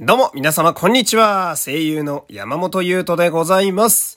どうも、皆様、こんにちは。声優の山本優斗でございます。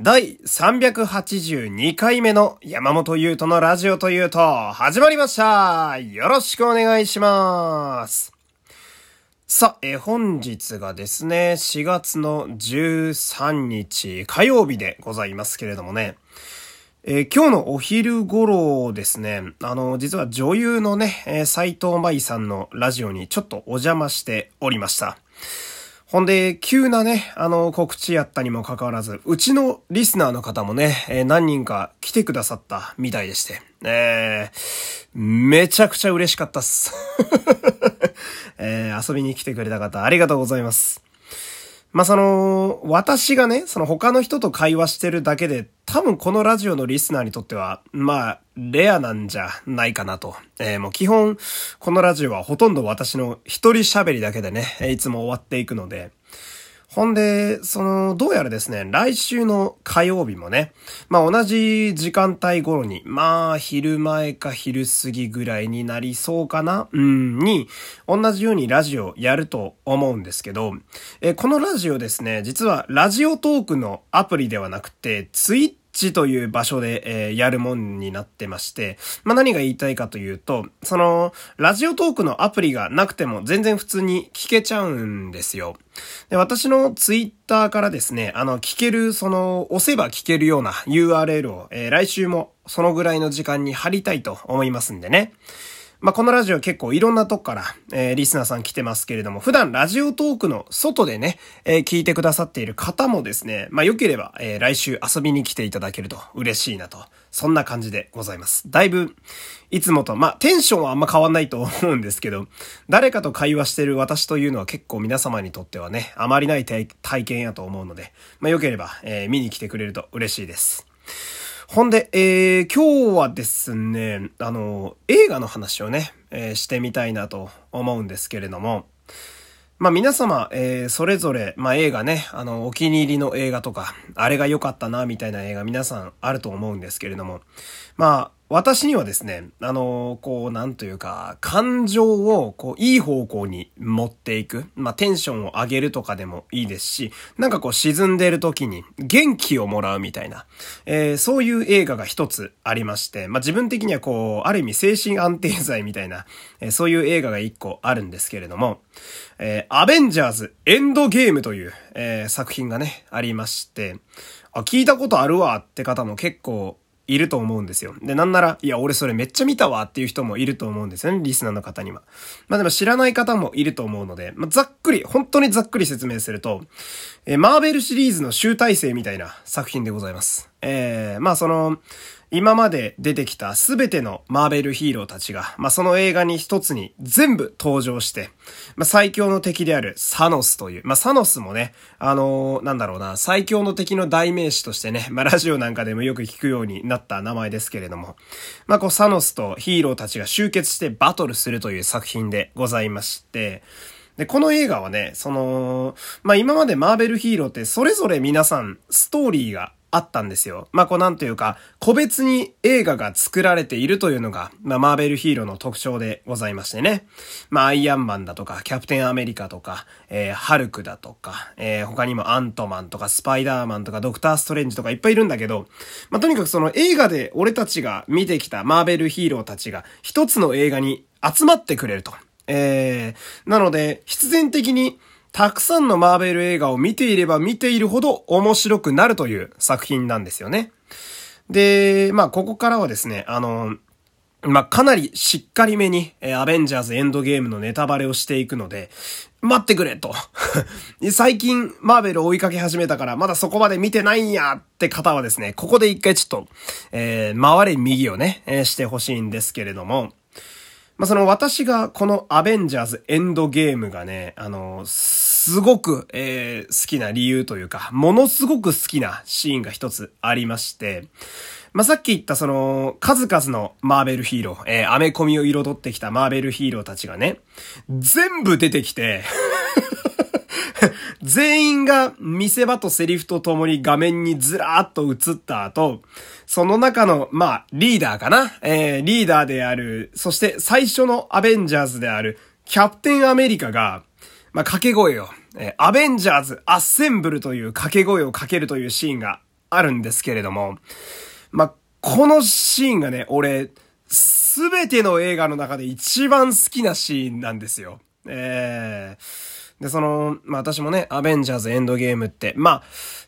第382回目の山本優斗のラジオというと、始まりました。よろしくお願いします。さあ、え本日がですね、4月の13日火曜日でございますけれどもね、えー今日のお昼頃ですね、あの、実は女優のね、えー藤舞さんのラジオにちょっとお邪魔しておりました。ほんで、急なね、あの、告知やったにもかかわらず、うちのリスナーの方もね、えー何人か来てくださったみたいでして、えーめちゃくちゃ嬉しかったっす。えー遊びに来てくれた方、ありがとうございます。まあ、その、私がね、その他の人と会話してるだけで、多分このラジオのリスナーにとっては、まあ、レアなんじゃないかなと。えーもう基本、このラジオはほとんど私の一人喋りだけでね、いつも終わっていくので、ほんで、その、どうやらですね、来週の火曜日もね、まあ同じ時間帯頃に、まあ昼前か昼過ぎぐらいになりそうかなうん、に、同じようにラジオやると思うんですけど、えーこのラジオですね、実はラジオトークのアプリではなくて、ツイッ地という場所で、えーやるもんになってまして、まあ、何が言いたいかというと、その、ラジオトークのアプリがなくても全然普通に聞けちゃうんですよ。で、私のツイッターからですね、あの、聞ける、その、押せば聞けるような URL を、えー来週もそのぐらいの時間に貼りたいと思いますんでね。まあ、このラジオ結構いろんなとこから、えーリスナーさん来てますけれども、普段ラジオトークの外でね、えー聞いてくださっている方もですね、まあ、良ければ、えー来週遊びに来ていただけると嬉しいなと、そんな感じでございます。だいぶ、いつもと、まあ、テンションはあんま変わんないと思うんですけど、誰かと会話してる私というのは結構皆様にとってはね、あまりない体験やと思うので、まあ、良ければ、えー見に来てくれると嬉しいです。ほんで、えー、今日はですね、あの、映画の話をね、えーしてみたいなと思うんですけれども、まあ皆様、えーそれぞれ、まあ映画ね、あの、お気に入りの映画とか、あれが良かったな、みたいな映画皆さんあると思うんですけれども、まあ、私にはですね、あの、こう、なんというか、感情を、こう、いい方向に持っていく。まあ、テンションを上げるとかでもいいですし、なんかこう、沈んでる時に元気をもらうみたいな、えーそういう映画が一つありまして、まあ、自分的にはこう、ある意味精神安定剤みたいな、えーそういう映画が一個あるんですけれども、えーアベンジャーズエンドゲームという、えー作品がね、ありまして、あ、聞いたことあるわって方も結構いると思うんですよ。で、なんなら、いや、俺それめっちゃ見たわっていう人もいると思うんですよね、リスナーの方には。まあでも知らない方もいると思うので、まあざっくり、本当にざっくり説明すると、えーマーベルシリーズの集大成みたいな作品でございます。えー、まあその、今まで出てきたすべてのマーベルヒーローたちが、まあ、その映画に一つに全部登場して、まあ、最強の敵であるサノスという、まあ、サノスもね、あのーなんだろうな、最強の敵の代名詞としてね、まあ、ラジオなんかでもよく聞くようになった名前ですけれども、まあ、こう、サノスとヒーローたちが集結してバトルするという作品でございまして、で、この映画はね、その、まあ、今までマーベルヒーローってそれぞれ皆さんストーリーがあったんですよ。まあ、こうなんというか、個別に映画が作られているというのが、まあ、マーベルヒーローの特徴でございましてね。まあ、アイアンマンだとか、キャプテンアメリカとか、えー、ハルクだとか、えー、他にもアントマンとか、スパイダーマンとか、ドクターストレンジとかいっぱいいるんだけど、まあ、とにかくその映画で俺たちが見てきたマーベルヒーローたちが一つの映画に集まってくれると。えー、なので、必然的に、たくさんのマーベル映画を見ていれば見ているほど面白くなるという作品なんですよね。で、まあ、ここからはですね、あの、まあ、かなりしっかりめに、えーアベンジャーズエンドゲームのネタバレをしていくので、待ってくれと。最近、マーベルを追いかけ始めたから、まだそこまで見てないんやって方はですね、ここで一回ちょっと、えー回れ右をね、えーしてほしいんですけれども、まあ、その私がこのアベンジャーズエンドゲームがね、あの、すごく、えー好きな理由というか、ものすごく好きなシーンが一つありまして、まあ、さっき言ったその、数々のマーベルヒーロー、えーアメコミを彩ってきたマーベルヒーローたちがね、全部出てきて、全員が見せ場とセリフとともに画面にずらーっと映った後、その中の、まあ、リーダーかな？えー、リーダーである、そして最初のアベンジャーズである、キャプテンアメリカが、まあ、掛け声を、えー、アベンジャーズ・アッセンブルという掛け声をかけるというシーンがあるんですけれども、まあ、このシーンがね、俺、すべての映画の中で一番好きなシーンなんですよ。えー、で、その、まあ、私もね、アベンジャーズエンドゲームって、まあ、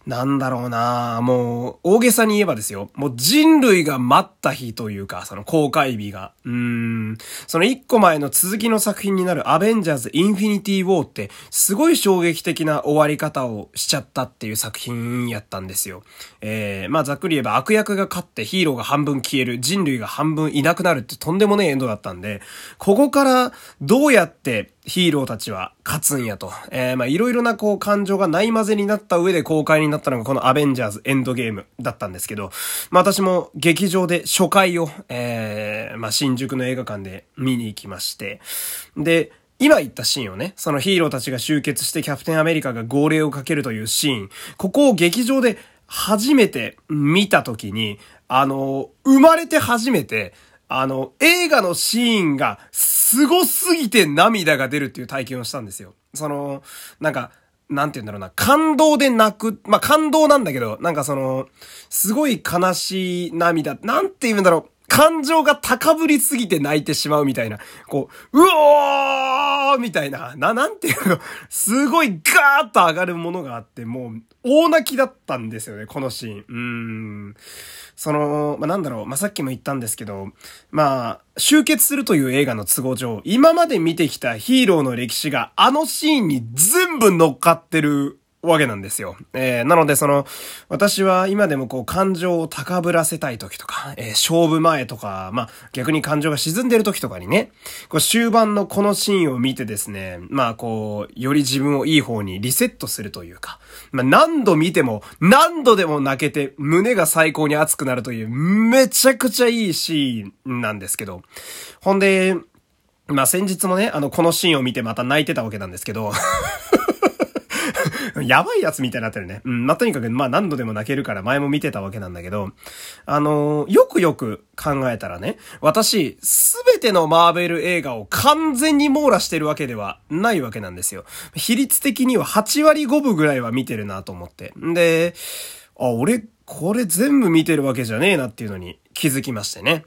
なんだろうなもう、大げさに言えばですよ。もう人類が待った日というか、その公開日が。うーん。その一個前の続きの作品になるアベンジャーズインフィニティウォーって、すごい衝撃的な終わり方をしちゃったっていう作品やったんですよ。えー、まあざっくり言えば悪役が勝ってヒーローが半分消える、人類が半分いなくなるってとんでもねえエンドだったんで、ここからどうやってヒーローたちは勝つんやと。えー、まあいろいろなこう感情がない混ぜになった上で公開になったのがこのアベンジャーズエンドゲームだったんですけど、まあ私も劇場で初回を、えー、まあ新宿の映画館で見に行きまして、で、今言ったシーンをね、そのヒーローたちが集結してキャプテンアメリカが号令をかけるというシーン、ここを劇場で初めて見たときに、あの、生まれて初めて、あの、映画のシーンが凄すぎて涙が出るっていう体験をしたんですよ。その、なんか、なんて言うんだろうな、感動で泣く、まあ、感動なんだけど、なんかその、すごい悲しい涙、なんて言うんだろう、感情が高ぶりすぎて泣いてしまうみたいな、こう、うおーみたいな、な、なんていうの、すごいガーッと上がるものがあって、もう、大泣きだったんですよね、このシーン。うーん。その、まあ、なんだろう、まあ、さっきも言ったんですけど、まあ、集結するという映画の都合上、今まで見てきたヒーローの歴史があのシーンに全部乗っかってるわけなんですよ。えー、なのでその、私は今でもこう感情を高ぶらせたい時とか、えー、勝負前とか、まあ逆に感情が沈んでる時とかにね、こう終盤のこのシーンを見てですね、まあこう、より自分をいい方にリセットするというか、まあ何度見ても何度でも泣けて胸が最高に熱くなるというめちゃくちゃいいシーンなんですけど、ほんで、まあ先日もね、あのこのシーンを見てまた泣いてたわけなんですけど、やばいやつみたいになってるね。うん、まあ、とにかく、まあ、何度でも泣けるから前も見てたわけなんだけど、あのー、よくよく考えたらね、私、すべてのマーベル映画を完全に網羅してるわけではないわけなんですよ。比率的には8割5分ぐらいは見てるなと思って。んで、あ、俺、これ全部見てるわけじゃねえなっていうのに気づきましてね。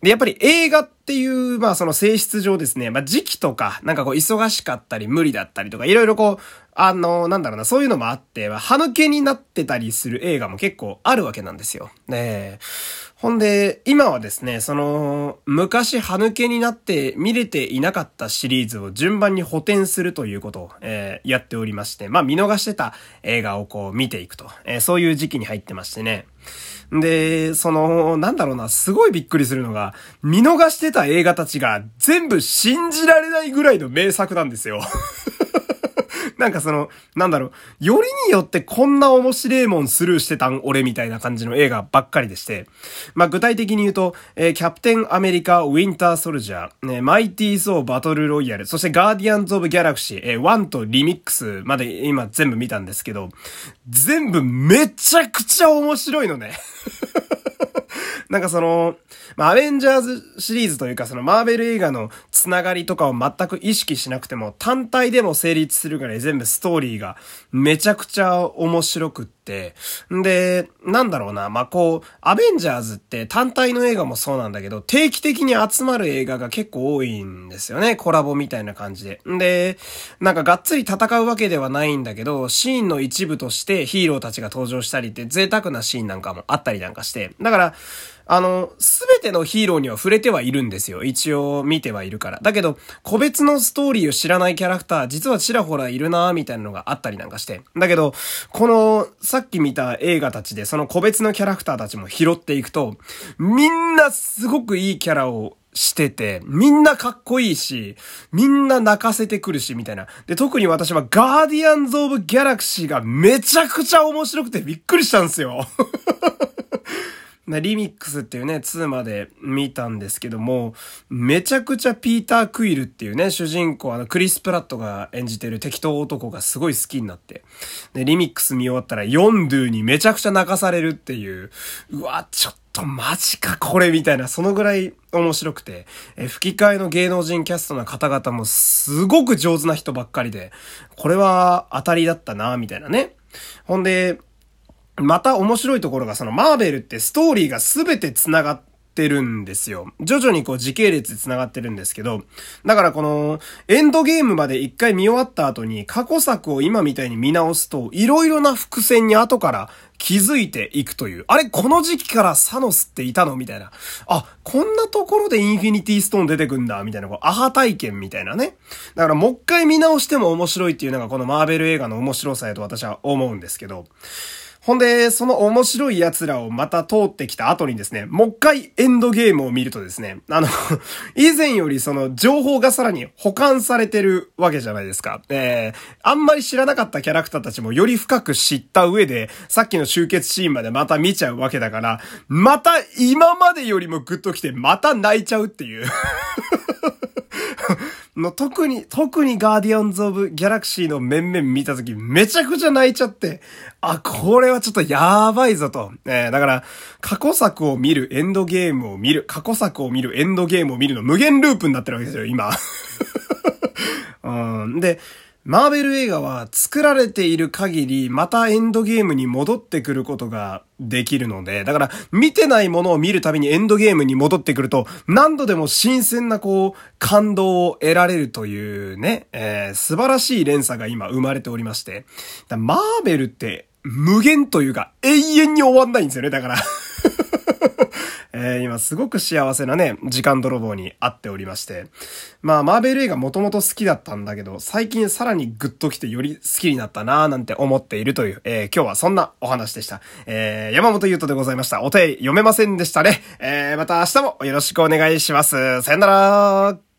で、やっぱり映画っていう、まあその性質上ですね、まあ時期とか、なんかこう忙しかったり無理だったりとか、いろいろこう、あの、なんだろうな、そういうのもあって、歯抜けになってたりする映画も結構あるわけなんですよ。ねほんで、今はですね、その、昔歯抜けになって見れていなかったシリーズを順番に補填するということを、えー、やっておりまして、まあ見逃してた映画をこう見ていくと、えー、そういう時期に入ってましてね。で、その、なんだろうな、すごいびっくりするのが、見逃してた映画たちが全部信じられないぐらいの名作なんですよ。なんかその、なんだろう、よりによってこんな面白いもんスルーしてたん俺みたいな感じの映画ばっかりでして、まあ具体的に言うと、えー、キャプテンアメリカウィンターソルジャー、ね、マイティーソーバトルロイヤル、そしてガーディアンズ・オブ・ギャラクシー、えー、1とリミックスまで今全部見たんですけど、全部めちゃくちゃ面白いのね。なんかその、ま、アベンジャーズシリーズというかそのマーベル映画のつながりとかを全く意識しなくても単体でも成立するぐらい全部ストーリーがめちゃくちゃ面白くっ、んで、なんだろうな、まあ、こう、アベンジャーズって単体の映画もそうなんだけど、定期的に集まる映画が結構多いんですよね。コラボみたいな感じで。んで、なんかがっつり戦うわけではないんだけど、シーンの一部としてヒーローたちが登場したりって贅沢なシーンなんかもあったりなんかして、だから、あの、すべてのヒーローには触れてはいるんですよ。一応見てはいるから。だけど、個別のストーリーを知らないキャラクター、実はちらほらいるなみたいなのがあったりなんかして。だけど、この、さっき見た映画たちで、その個別のキャラクターたちも拾っていくと、みんなすごくいいキャラをしてて、みんなかっこいいし、みんな泣かせてくるし、みたいな。で、特に私はガーディアンズ・オブ・ギャラクシーがめちゃくちゃ面白くてびっくりしたんですよ。リミックスっていうね、2まで見たんですけども、めちゃくちゃピーター・クイルっていうね、主人公、あの、クリス・プラットが演じてる適当男がすごい好きになって、で、リミックス見終わったら、ヨンドゥにめちゃくちゃ泣かされるっていう、うわ、ちょっとマジかこれみたいな、そのぐらい面白くて、え吹き替えの芸能人キャストの方々もすごく上手な人ばっかりで、これは当たりだったな、みたいなね。ほんで、また面白いところがそのマーベルってストーリーが全て繋がってるんですよ。徐々にこう時系列で繋がってるんですけど、だからこのエンドゲームまで一回見終わった後に過去作を今みたいに見直すと、いろいろな伏線に後から気づいていくという。あれ？この時期からサノスっていたの？みたいな。あ、こんなところでインフィニティストーン出てくんだ？みたいな、こう、アハ体験みたいなね。だからもう一回見直しても面白いっていうのがこのマーベル映画の面白さやと私は思うんですけど、ほんで、その面白い奴らをまた通ってきた後にですね、もう一回エンドゲームを見るとですね、あの 以前よりその情報がさらに保管されてるわけじゃないですか。えー、あんまり知らなかったキャラクターたちもより深く知った上で、さっきの集結シーンまでまた見ちゃうわけだから、また今までよりもグッと来て、また泣いちゃうっていう の特に、特にガーディアンズ・オブ・ギャラクシーの面々見たときめちゃくちゃ泣いちゃって、あ、これはちょっとやばいぞと。えー、だから、過去作を見る、エンドゲームを見る、過去作を見る、エンドゲームを見るの無限ループになってるわけですよ、今。うん。で、マーベル映画は作られている限り、またエンドゲームに戻ってくることができるので、だから見てないものを見るたびにエンドゲームに戻ってくると、何度でも新鮮なこう、感動を得られるというね、えー、素晴らしい連鎖が今生まれておりまして、マーベルって無限というか永遠に終わんないんですよね、だから。えー、今すごく幸せなね、時間泥棒に会っておりまして。まあ、マーベル映画もともと好きだったんだけど、最近さらにグッと来てより好きになったなぁなんて思っているという、えー、今日はそんなお話でした。えー、山本優斗でございました。お手読めませんでしたね。えー、また明日もよろしくお願いします。さよなら